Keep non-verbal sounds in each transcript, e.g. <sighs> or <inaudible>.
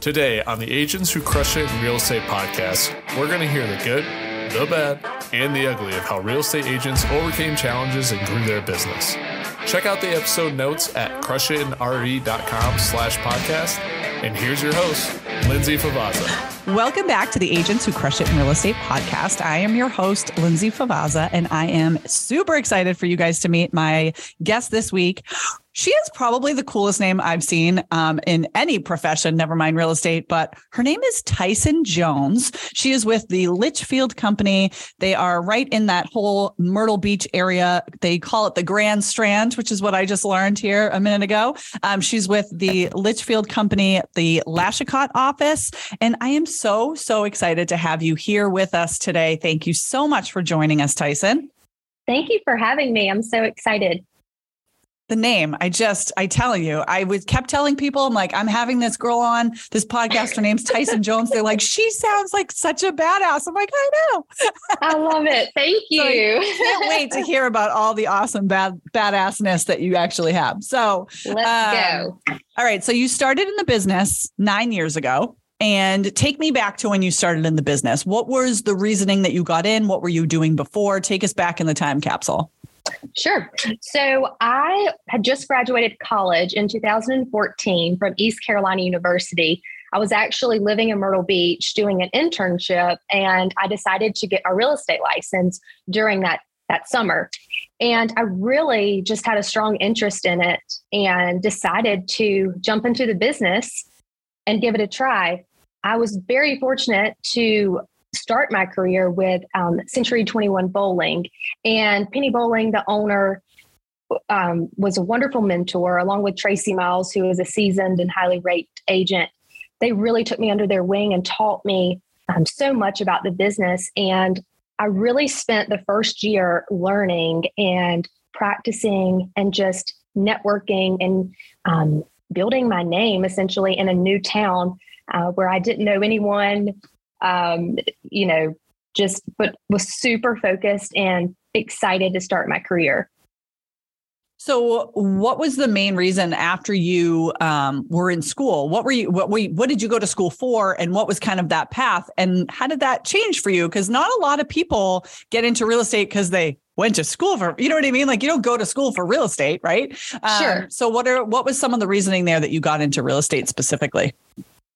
Today, on the Agents Who Crush It in Real Estate podcast, we're going to hear the good, the bad, and the ugly of how real estate agents overcame challenges and grew their business. Check out the episode notes at crushitinre.com slash podcast. And here's your host, Lindsay Favaza. Welcome back to the Agents Who Crush It in Real Estate podcast. I am your host, Lindsay Favaza, and I am super excited for you guys to meet my guest this week. She is probably the coolest name I've seen um, in any profession, never mind real estate, but her name is Tyson Jones. She is with the Litchfield Company. They are right in that whole Myrtle Beach area. They call it the Grand Strand, which is what I just learned here a minute ago. Um, she's with the Litchfield Company, the Lashicott office. And I am so, so excited to have you here with us today. Thank you so much for joining us, Tyson. Thank you for having me. I'm so excited the name. I just, I tell you, I was kept telling people, I'm like, I'm having this girl on this podcast. Her name's Tyson Jones. They're like, she sounds like such a badass. I'm like, I know. I love it. <laughs> Thank you. So can't wait to hear about all the awesome bad badassness that you actually have. So let's um, go. All right. So you started in the business nine years ago. And take me back to when you started in the business. What was the reasoning that you got in? What were you doing before? Take us back in the time capsule. Sure. So I had just graduated college in 2014 from East Carolina University. I was actually living in Myrtle Beach doing an internship, and I decided to get a real estate license during that that summer. And I really just had a strong interest in it and decided to jump into the business and give it a try. I was very fortunate to start my career with um, Century 21 Bowling. And Penny Bowling, the owner, um, was a wonderful mentor, along with Tracy Miles, who is a seasoned and highly rated agent. They really took me under their wing and taught me um, so much about the business. And I really spent the first year learning and practicing and just networking and um, building my name essentially in a new town uh, where I didn't know anyone, um, you know, just but was super focused and excited to start my career. So, what was the main reason after you um, were in school? What were you? What were you, What did you go to school for? And what was kind of that path? And how did that change for you? Because not a lot of people get into real estate because they went to school for. You know what I mean? Like you don't go to school for real estate, right? Sure. Um, so, what are what was some of the reasoning there that you got into real estate specifically?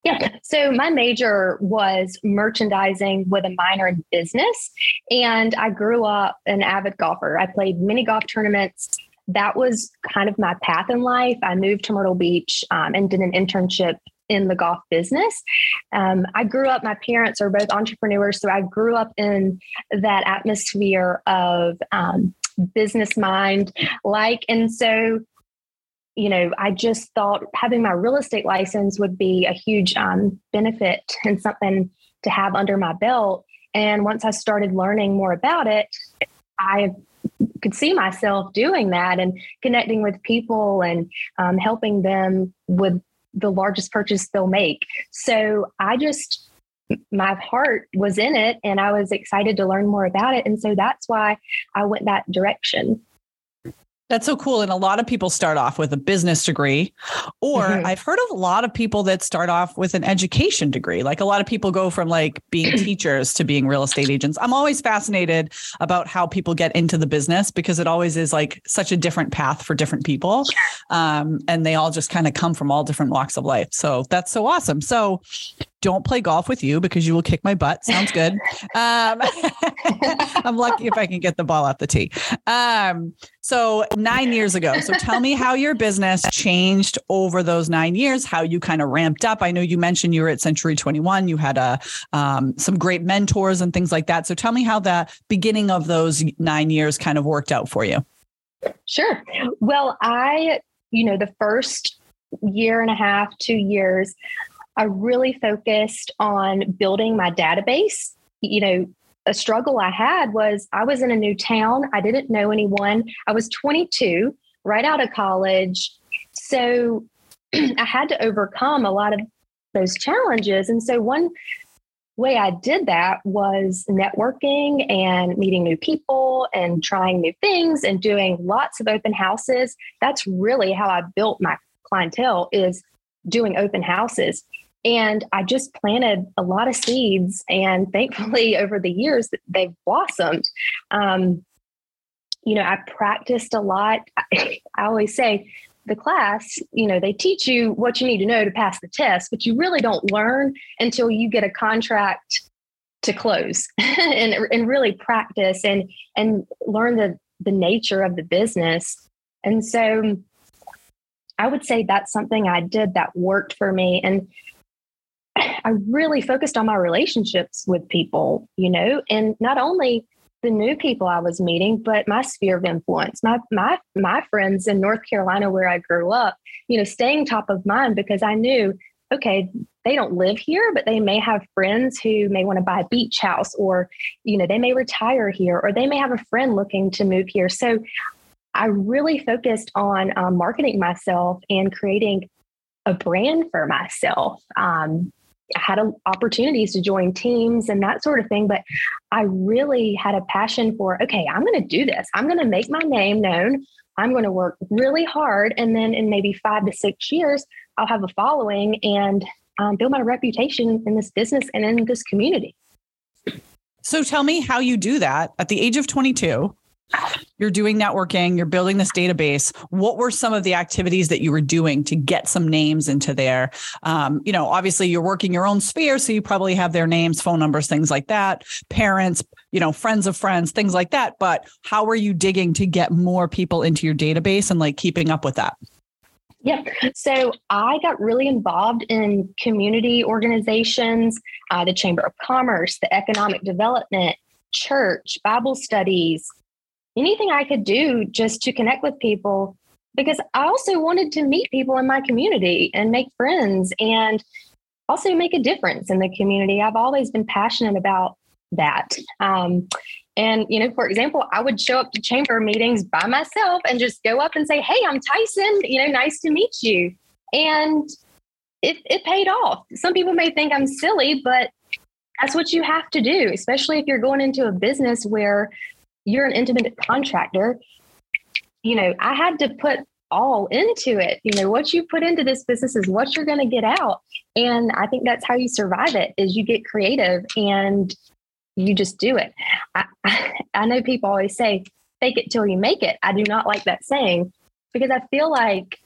Yeah. So my major was merchandising with a minor in business. And I grew up an avid golfer. I played mini golf tournaments. That was kind of my path in life. I moved to Myrtle Beach um, and did an internship in the golf business. Um, I grew up, my parents are both entrepreneurs. So I grew up in that atmosphere of um, business mind like. And so you know, I just thought having my real estate license would be a huge um, benefit <laughs> and something to have under my belt. And once I started learning more about it, I could see myself doing that and connecting with people and um, helping them with the largest purchase they'll make. So I just, my heart was in it and I was excited to learn more about it. And so that's why I went that direction. That's so cool. And a lot of people start off with a business degree, or mm-hmm. I've heard of a lot of people that start off with an education degree. Like a lot of people go from like being <clears throat> teachers to being real estate agents. I'm always fascinated about how people get into the business because it always is like such a different path for different people. Um, and they all just kind of come from all different walks of life. So that's so awesome. So don't play golf with you because you will kick my butt. Sounds good. <laughs> Um, <laughs> I'm lucky if I can get the ball off the tee. Um, so nine years ago. So tell me how your business changed over those nine years, how you kind of ramped up. I know you mentioned you were at Century 21. You had a um, some great mentors and things like that. So tell me how the beginning of those nine years kind of worked out for you. Sure. Well, I, you know, the first year and a half, two years, I really focused on building my database. You know, a struggle I had was I was in a new town. I didn't know anyone. I was 22, right out of college. So <clears throat> I had to overcome a lot of those challenges. And so one way I did that was networking and meeting new people and trying new things and doing lots of open houses. That's really how I built my clientele is doing open houses. And I just planted a lot of seeds, and thankfully, <laughs> over the years, they've blossomed. Um, you know, I practiced a lot. <laughs> I always say, the class, you know, they teach you what you need to know to pass the test, but you really don't learn until you get a contract to close <laughs> and, and really practice and and learn the the nature of the business. And so I would say that's something I did that worked for me. And <sighs> I really focused on my relationships with people, you know, and not only the new people I was meeting, but my sphere of influence, my my my friends in North Carolina where I grew up, you know, staying top of mind because I knew, okay, they don't live here, but they may have friends who may want to buy a beach house or, you know, they may retire here or they may have a friend looking to move here. So I really focused on um, marketing myself and creating a brand for myself. Um, I had a, opportunities to join teams and that sort of thing, but I really had a passion for okay, I'm going to do this. I'm going to make my name known. I'm going to work really hard. And then in maybe five to six years, I'll have a following and um, build my reputation in this business and in this community. So tell me how you do that at the age of 22 you're doing networking, you're building this database. What were some of the activities that you were doing to get some names into there? Um, you know, obviously you're working your own sphere, so you probably have their names, phone numbers, things like that, parents, you know, friends of friends, things like that. But how are you digging to get more people into your database and like keeping up with that? Yep. So I got really involved in community organizations, uh, the Chamber of Commerce, the Economic Development, church, Bible studies, anything I could do just to connect with people because I also wanted to meet people in my community and make friends and also make a difference in the community. I've always been passionate about that. Um, and, you know, for example, I would show up to chamber meetings by myself and just go up and say, Hey, I'm Tyson, you know, nice to meet you. And it, it paid off. Some people may think I'm silly, but that's what you have to do, especially if you're going into a business where you're an independent contractor. You know, I had to put all into it. You know, what you put into this business is what you're going to get out. And I think that's how you survive it is you get creative and you just do it. I, <laughs> I know people always say, fake it till you make it. I do not like that saying because I feel like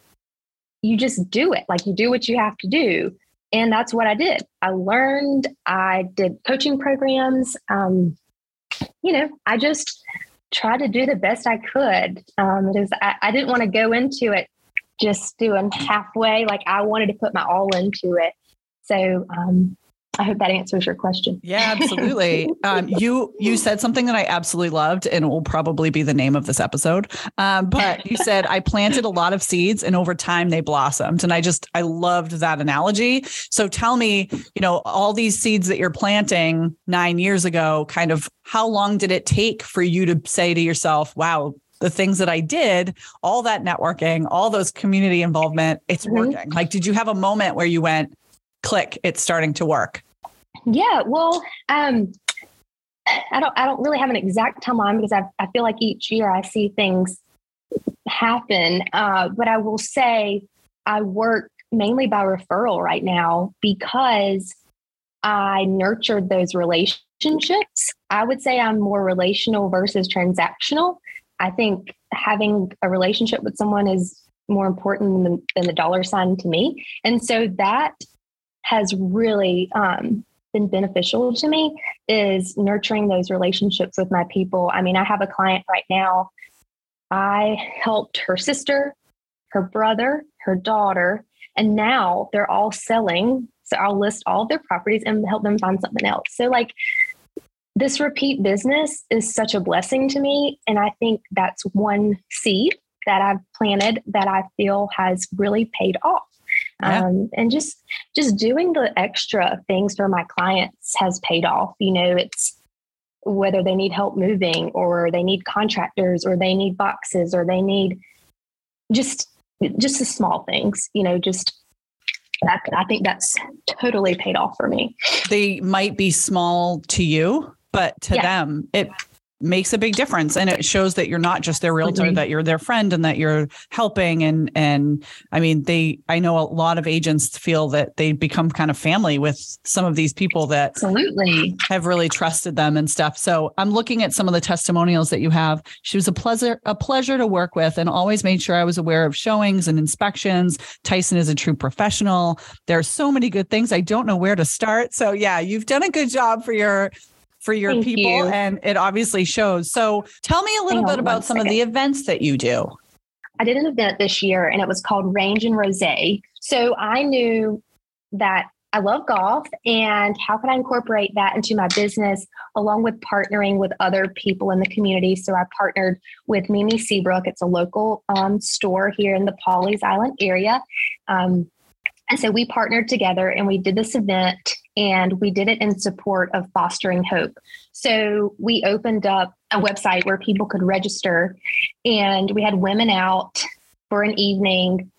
you just do it. Like you do what you have to do. And that's what I did. I learned, I did coaching programs. Um, you know, I just tried to do the best I could. Um, is, I, I didn't want to go into it just doing halfway. Like I wanted to put my all into it. So um, I hope that answers your question. Yeah, absolutely. <laughs> um, you you said something that I absolutely loved, and it will probably be the name of this episode. Um, but you said I planted a lot of seeds, and over time they blossomed, and I just I loved that analogy. So tell me, you know, all these seeds that you're planting nine years ago, kind of how long did it take for you to say to yourself, "Wow, the things that I did, all that networking, all those community involvement, it's mm-hmm. working. Like, did you have a moment where you went, click, it's starting to work? Yeah, well, um, I don't I don't really have an exact timeline because I I feel like each year I see things happen. Uh, but I will say I work mainly by referral right now because I nurtured those relationships. I would say I'm more relational versus transactional. I think having a relationship with someone is more important than, than the dollar sign to me. And so that has really um, been beneficial to me is nurturing those relationships with my people. I mean, I have a client right now. I helped her sister, her brother, her daughter, and now they're all selling. So I'll list all of their properties and help them find something else. So, like, this repeat business is such a blessing to me. And I think that's one seed that I've planted that I feel has really paid off yeah. um, and just just doing the extra things for my clients has paid off you know it's whether they need help moving or they need contractors or they need boxes or they need just just the small things you know just that, I think that's totally paid off for me. They might be small to you, but to yeah. them, it makes a big difference. And it shows that you're not just their realtor mm-hmm. that you're their friend and that you're helping. And and i mean they i know a lot of agents feel that they become kind of family with some of these people that absolutely. have really trusted them and stuff. So i'm looking at some of the testimonials that you have. She was a pleasure a pleasure to work with and always made sure i was aware of showings and inspections. Tyson is a true professional. There are so many good things. I don't know where to start. So yeah you've done a good job for your for your Thank people you. and it obviously shows. So tell me a little Hang bit about some of the events that you do. I did an event this year and it was called Range and Rose. So I knew that I love golf and how could I incorporate that into my business along with partnering with other people in the community. So I partnered with Mimi Seabrook. It's a local um, store here in the Pawleys Island area. Um, and so we partnered together and we did this event and we did it in support of fostering hope. So we opened up a website where people could register and we had women out for an evening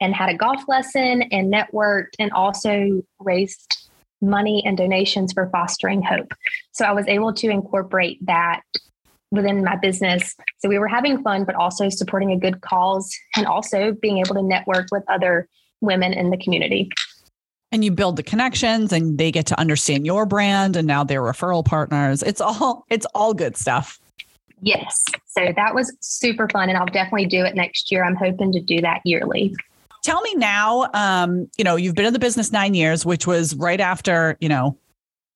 and had a golf lesson and networked and also raised money and donations for fostering hope. So I was able to incorporate that within my business. So we were having fun, but also supporting a good cause and also being able to network with other women in the community. And you build the connections and they get to understand your brand and now they're referral partners. It's all it's all good stuff. Yes. So that was super fun. And I'll definitely do it next year. I'm hoping to do that yearly. Tell me now, um, you know, you've been in the business 9 years, which was right after, you know,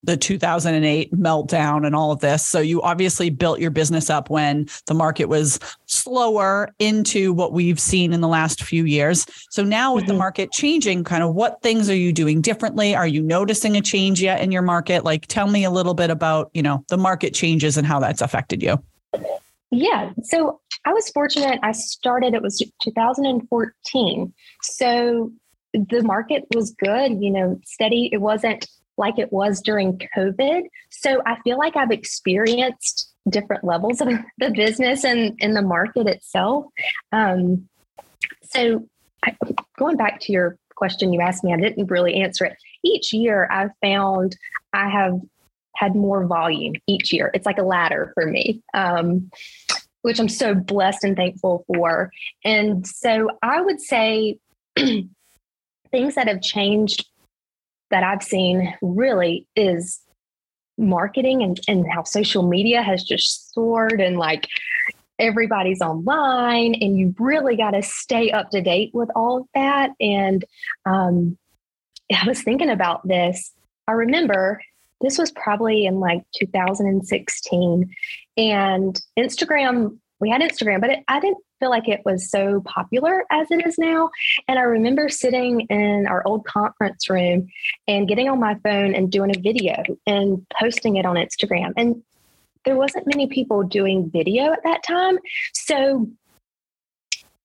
the 2008 meltdown and all of this. So you obviously built your business up when the market was slower into what we've seen in the last few years. So now with the Mhm. market changing, kind of what things are you doing differently? Are you noticing a change yet in your market? Like tell me a little bit about, you know, the market changes and how that's affected you. Yeah. So I was fortunate. I started, it was 2014. So the market was good, you know, steady. It wasn't like it was during COVID. So I feel like I've experienced different levels of <laughs> the business and in the market itself. Um, so I, going back to your question you asked me, I didn't really answer it. Each year I've found I have had more volume each year. It's like a ladder for me, um, which I'm so blessed and thankful for. And so I would say <clears throat> things that have changed that I've seen really is marketing and, and how social media has just soared and like everybody's online and you really got to stay up to date with all of that. And um, I was thinking about this. I remember this was probably in like 2016 and Instagram, we had Instagram, but it, I didn't feel like it was so popular as it is now. And I remember sitting in our old conference room and getting on my phone and doing a video and posting it on Instagram. And there wasn't many people doing video at that time. So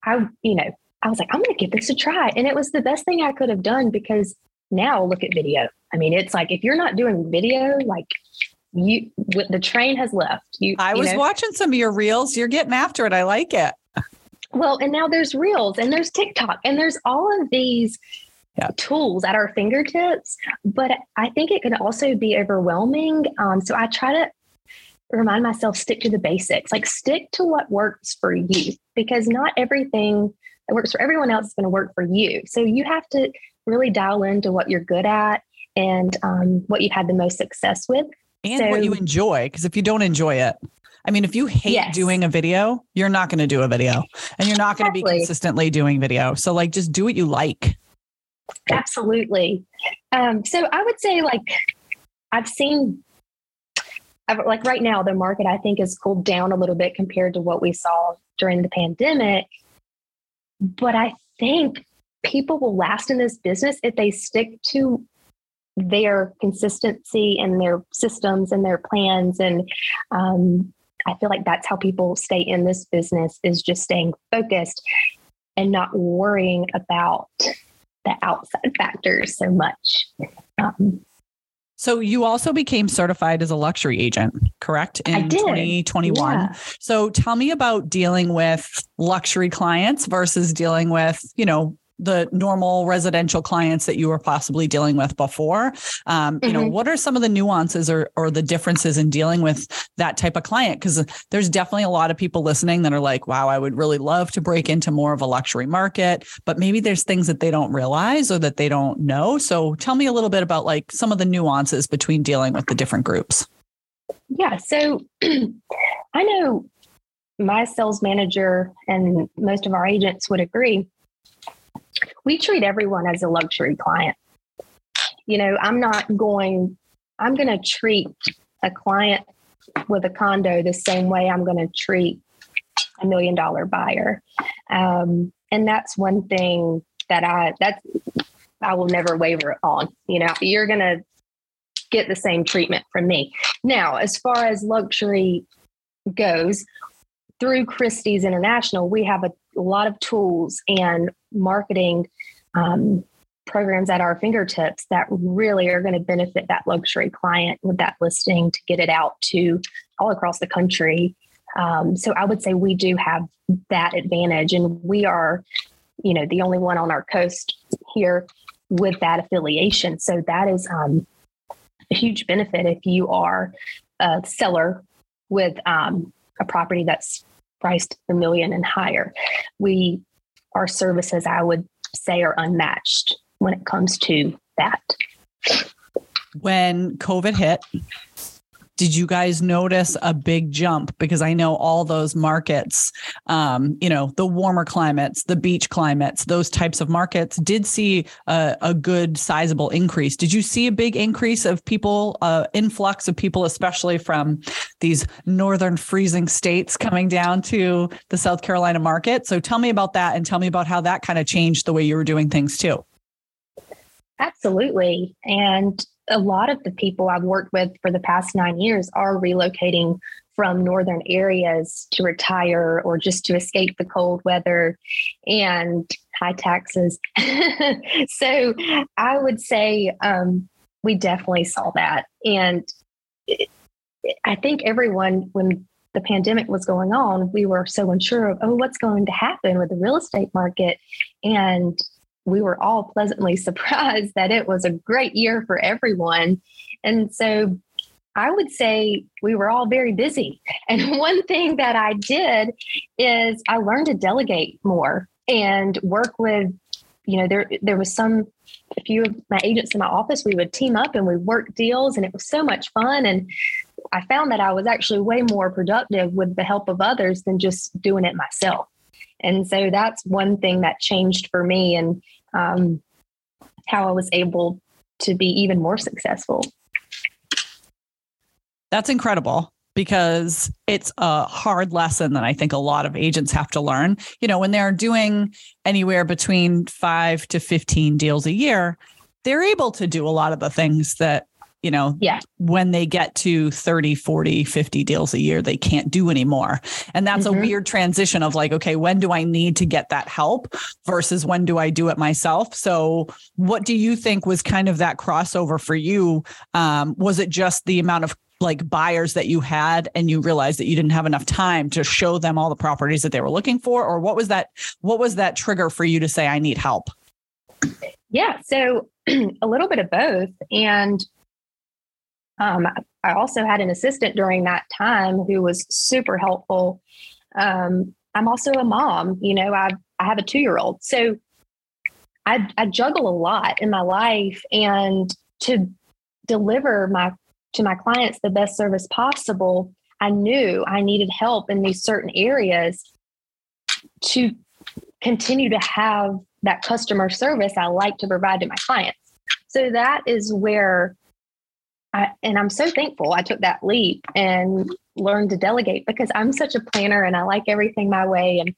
I, you know, I was like, I'm going to give this a try. And it was the best thing I could have done because now look at video. I mean, it's like if you're not doing video, like you, the train has left. You, I you was know? watching some of your reels. You're getting after it. I like it. Well, and now there's Reels and there's TikTok and there's all of these Yeah. tools at our fingertips. But I think it can also be overwhelming. Um, so I try to remind myself stick to the basics, like stick to what works for you, because not everything that works for everyone else is going to work for you. So you have to really dial into what you're good at and um, what you've had the most success with. And what you enjoy. Because if you don't enjoy it, I mean, if you hate Yes. doing a video, you're not going to do a video and you're not going to be consistently doing video. So, like, just do what you like. Absolutely. Um, so I would say, like, I've seen, I've, like, right now, the market I think has cooled down a little bit compared to what we saw during the pandemic. But I think people will last in this business if they stick to their consistency and their systems and their plans. And um, I feel like that's how people stay in this business is just staying focused and not worrying about the outside factors so much. Um, So, you also became certified as a luxury agent, correct? In I did. 2021. yeah. So, tell me about dealing with luxury clients versus dealing with, you know, the normal residential clients that you were possibly dealing with before. Um, mm-hmm. You know, mm-hmm. what are some of the nuances or or the differences in dealing with that type of client? Because there's definitely a lot of people listening that are like, "Wow, I would really love to break into more of a luxury market," but maybe there's things that they don't realize or that they don't know. So tell me a little bit about like some of the nuances between dealing with the different groups. Yeah. So <clears throat> I know my sales manager and most of our agents would agree. We treat everyone as a luxury client. You know, I'm not going, I'm going to treat a client with a condo the same way I'm going to treat a million dollar buyer. Um, and that's one thing that I, that's, I will never waver on. You know, you're going to get the same treatment from me. Now, as far as luxury goes, through Christie's International, we have a, a lot of tools and marketing um, programs at our fingertips that really are going to benefit that luxury client with that listing to get it out to all across the country. Um, so I would say we do have that advantage, and we are, you know, the only one on our coast here with that affiliation. So that is um, a huge benefit if you are a seller with um, a property that's priced a million and higher. We, our services, I would say, are unmatched when it comes to that. When COVID hit, did you guys notice a big jump? Because I know all those markets, um, you know, the warmer climates, the beach climates, those types of markets did see a, a good sizable increase. Did you see a big increase of people, uh, influx of people, especially from these northern freezing states coming down to the South Carolina market? So tell me about that and tell me about how that kind of changed the way you were doing things too. Absolutely. And a lot of the people I've worked with for the past nine years are relocating from northern areas to retire or just to escape the cold weather and high taxes. <laughs> so I would say um, we definitely saw that. And I think everyone, when the pandemic was going on, we were so unsure of, oh, what's going to happen with the real estate market. And we were all pleasantly <laughs> surprised that it was a great year for everyone. And so I would say we were all very busy. <laughs> And one thing that I did is I learned to delegate more and work with, you know, there there was some a few of my agents in my office, we would team up and we work deals and it was so much fun. And I found that I was actually way more productive with the help of others than just doing it myself. And so that's one thing that changed for me and um, how I was able to be even more successful. That's incredible because it's a hard lesson that I think a lot of agents have to learn. You know, when they're doing anywhere between five to 15 deals a year, they're able to do a lot of the things that you know yeah. when they get to 30 40 50 deals a year they can't do anymore. And that's mm-hmm. a weird transition of like okay when do i need to get that help versus when do i do it myself? So what do you think was kind of that crossover for you? Um, was it just the amount of like buyers that you had and you realized that you didn't have enough time to show them all the properties that they were looking for? Or what was that what was that trigger for you to say i need help yeah so <clears throat> a little bit of both. And um, I also had an assistant during that time who was super helpful. Um, I'm also a mom, you know, I, I have a two year old. So I, I juggle a lot in my life and to deliver my to my clients the best service possible, I knew I needed help in these certain areas to continue to have that customer service I like to provide to my clients. So that is where I, and I'm so thankful I took that leap and learned to delegate because I'm such a planner and I like everything my way. And,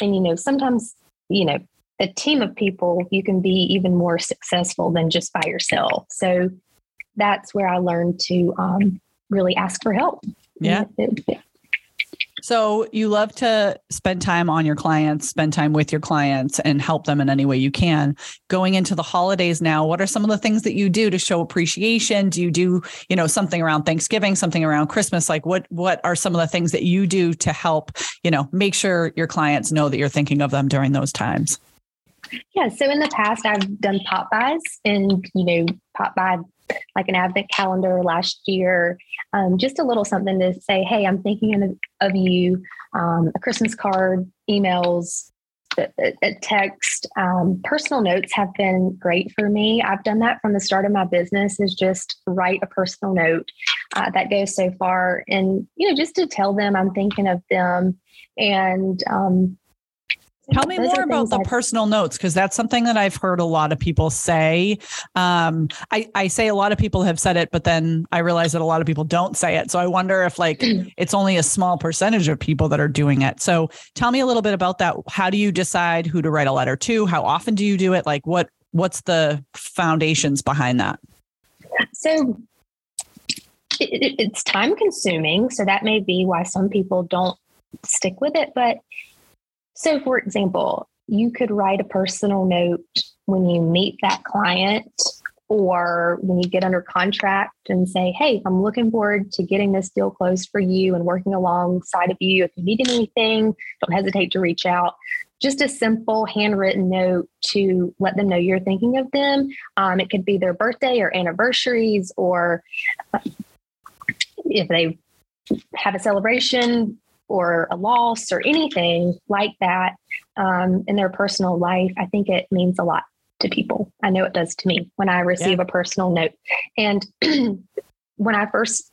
and, you know, sometimes, you know, a team of people, you can be even more successful than just by yourself. So that's where I learned to um, really ask for help. Yeah. So you love to spend time on your clients, spend time with your clients and help them in any way you can. Going into the holidays now, what are some of the things that you do to show appreciation? Do you do, you know, something around Thanksgiving, something around Christmas? Like what what are some of the things that you do to help, you know, make sure your clients know that you're thinking of them during those times? Yeah. So in the past, I've done pop buys and, you know, pop by like an advent calendar last year, um, just a little something to say, hey, I'm thinking of, you, um, a Christmas card, emails, a, a text. Um, personal notes have been great for me. I've done that from the start of my business is just write a personal note uh, that goes so far. And, you know, just to tell them I'm thinking of them and, um, Tell me more about the I- personal notes because that's something that I've heard a lot of people say. Um, I, I say a lot of people have said it, but then I realize that a lot of people don't say it. So I wonder if like <clears throat> it's only a small percentage of people that are doing it. So tell me a little bit about that. How do you decide who to write a letter to? How often do you do it? Like what what's the foundations behind that? So it, it's time consuming. So that may be why some people don't stick with it, but so, for example, you could write a personal note when you meet that client or when you get under contract and say, Hey, I'm looking forward to getting this deal closed for you and working alongside of you. If you need anything, don't hesitate to reach out. Just a simple handwritten note to let them know you're thinking of them. Um, it could be their birthday or anniversaries, or uh, if they have a celebration, or a loss or anything like that um, in their personal life, I think it means a lot to people. I know it does to me when I receive yeah. a personal note. And <clears throat> when I first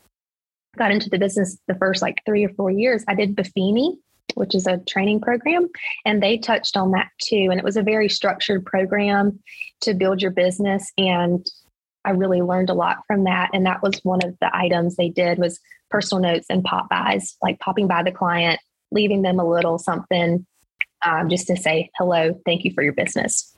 got into the business, the first like three or four years, I did Buffini, which is a training program, and they touched on that too. And it was a very structured program to build your business. And I really learned a lot from that. And that was one of the items they did was personal notes and pop bys, like popping by the client, leaving them a little something um, just to say hello, thank you for your business.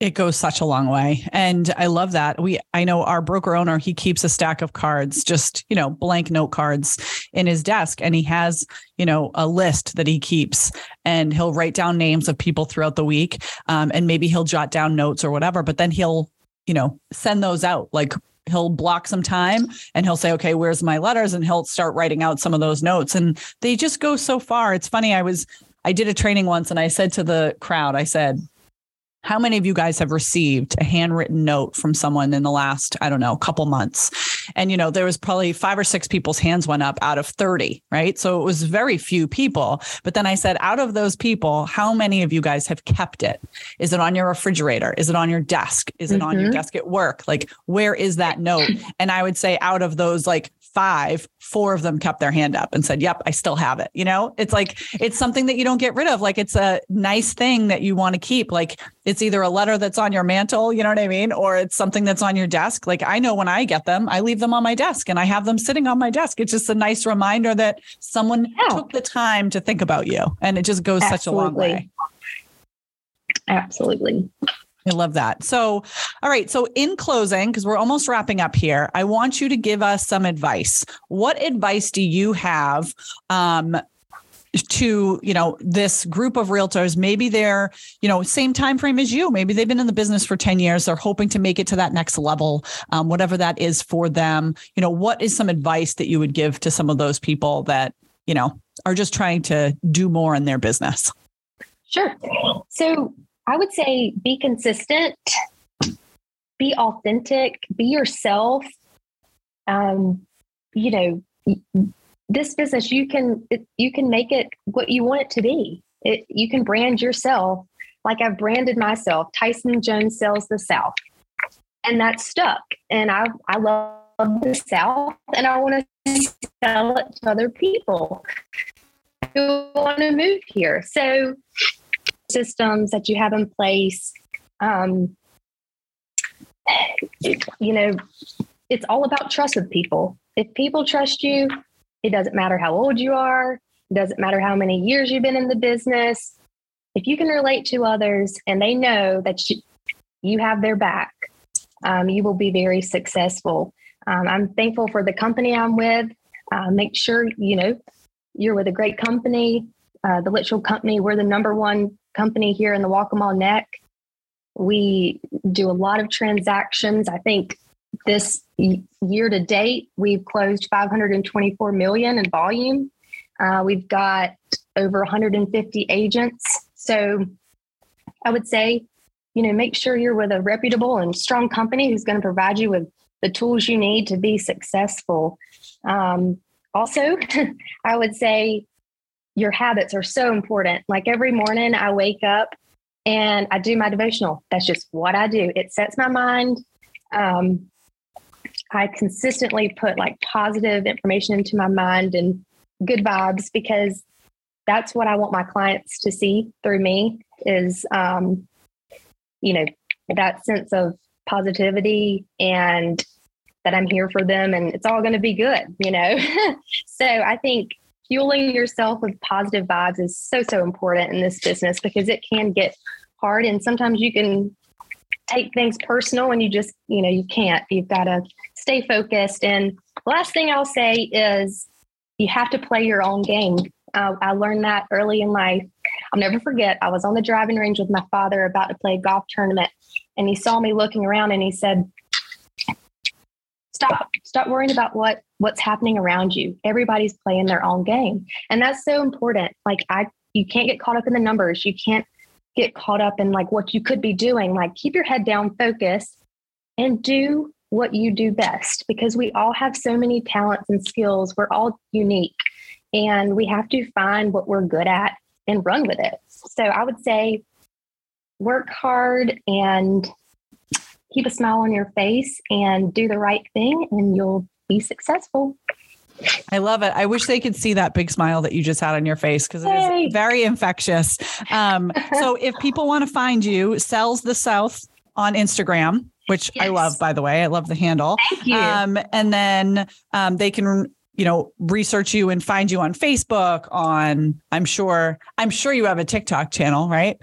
It goes such a long way. And I love that. We I know our broker owner, he keeps a stack of cards, just, you know, blank note cards in his desk and he has, you know, a list that he keeps and he'll write down names of people throughout the week um, and maybe he'll jot down notes or whatever, but then he'll you know, send those out. Like he'll block some time and he'll say, okay, where's my letters? And he'll start writing out some of those notes. And they just go so far. It's funny. I was, I did a training once and I said to the crowd, I said, how many of you guys have received a handwritten note from someone in the last, I don't know, couple months? And, you know, there was probably five or six people's hands went up out of 30, right? So it was very few people. But then I said, out of those people, how many of you guys have kept it? Is it on your refrigerator? Is it on your desk? Is it mm-hmm. on your mm-hmm. desk at work? Like, where is that note? And I would say, out of those like five, four of them kept their hand up and said, Yep, I still have it. You know, it's like, it's something that you don't get rid of. Like, it's a nice thing that you want to keep. Like, it's either a letter that's on your mantle, you know what I mean? Or it's something that's on your desk. Like, I know when I get them, I leave them on my desk and I have them sitting on my desk. It's just a nice reminder that someone yeah. took the time to think about you. And it just goes Absolutely. such a long way. Absolutely. I love that. So, all right. So, in closing, because we're almost wrapping up here, I want you to give us some advice. What advice do you have um, to you know this group of realtors maybe they're you know same time frame as you maybe they've been in the business for 10 years they're hoping to make it to that next level um, whatever that is for them you know what is some advice that you would give to some of those people that you know are just trying to do more in their business sure so I would say be consistent, be authentic, be yourself. Um, you know, this business you can it, you can make it what you want it to be. It, you can brand yourself like I've branded myself. Tyson Jones sells the South, and that's stuck. And I I love the South, and I want to sell it to other people who want to move here. So systems that you have in place. Um, you know, it's all about trust with people. If people trust you, it doesn't matter how old you are, it doesn't matter how many years you've been in the business. If you can relate to others and they know that you, you have their back, um, you will be very successful. Um, I'm thankful for the company I'm with. Uh, make sure you know you're with a great company. Uh, the Litchfield Company, we're the number one company here in the Waccamaw Neck. We do a lot of transactions. I think this year to date, we've closed 524 million in volume. Uh, we've got over 150 agents. So I would say, you know, make sure you're with a reputable and strong company who's going to provide you with the tools you need to be successful. Um, also, <laughs> I would say your habits are so important. Like every morning, I wake up and I do my devotional. That's just what I do. It sets my mind. Um, I consistently put like positive information into my mind and good vibes because that's what I want my clients to see through me is, um, you know, that sense of positivity and that I'm here for them and it's all going to be good, you know? <laughs> so I think fueling yourself with positive vibes is so, so important in this business because it can get hard. And sometimes you can take things personal and you just, you know, you can't. You've got to stay focused. And last thing I'll say is you have to play your own game. Uh, I learned that early in life. I'll never forget, I was on the driving range with my father about to play a golf tournament. And he saw me looking around and he said, Stop, stop worrying about what what's happening around you. Everybody's playing their own game. And that's so important. Like I you can't get caught up in the numbers. You can't get caught up in like what you could be doing. Like keep your head down, focus, and do what you do best because we all have so many talents and skills. We're all unique and we have to find what we're good at and run with it. So I would say work hard and keep a smile on your face and do the right thing and you'll be successful. I love it. I wish they could see that big smile that you just had on your face because it is very infectious. Um, <laughs> so if people want to find you, Sells the South on Instagram, which yes. I love, by the way. I love the handle. Thank you. Um, and then um, they can you know research you and find you on facebook on i'm sure i'm sure you have a tiktok channel right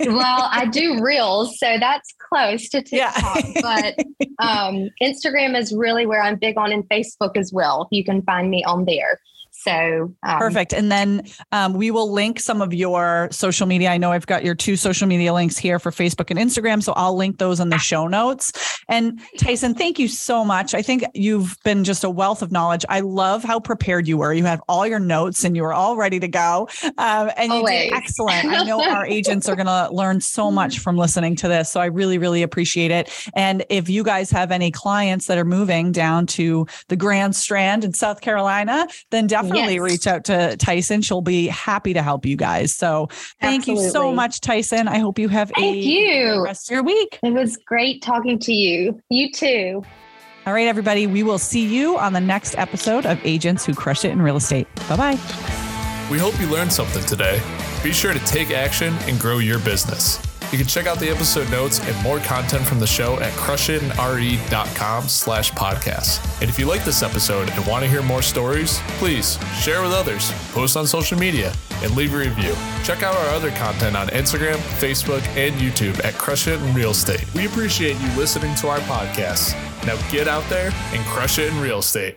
well, I do reels, so that's close to TikTok. Yeah. but <laughs> um, Instagram is really where I'm big on, and Facebook as well. You can find me on there. So um, perfect. And then um, we will link some of your social media. I know I've got your two social media links here for Facebook and Instagram. So I'll link those in the show notes. And Tyson, thank you so much. I think you've been just a wealth of knowledge. I love how prepared you were. You have all your notes and you were all ready to go. Um, and you Always. did excellent. I know our <laughs> agents are going to learn so much from listening to this. So I really, really appreciate it. And if you guys have any clients that are moving down to the Grand Strand in South Carolina, then definitely definitely yes. reach out to Tyson. She'll be happy to help you guys. So thank Absolutely. you so much, Tyson. I hope you have thank a you. rest of your week. It was great talking to you. You too. All right, everybody. We will see you on the next episode of Agents Who Crush It in Real Estate. Bye bye. We hope you learned something today. Be sure to take action and grow your business. You can check out the episode notes and more content from the show at crushitinre.com slash podcast. And if you like this episode and want to hear more stories, please share with others, post on social media, and leave a review. Check out our other content on Instagram, Facebook, and YouTube at Crush It in Real Estate. We appreciate you listening to our podcast. Now get out there and crush it in real estate.